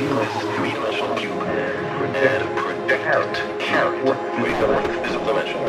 This three-dimensional cube and protected Count. with a length visible dimension.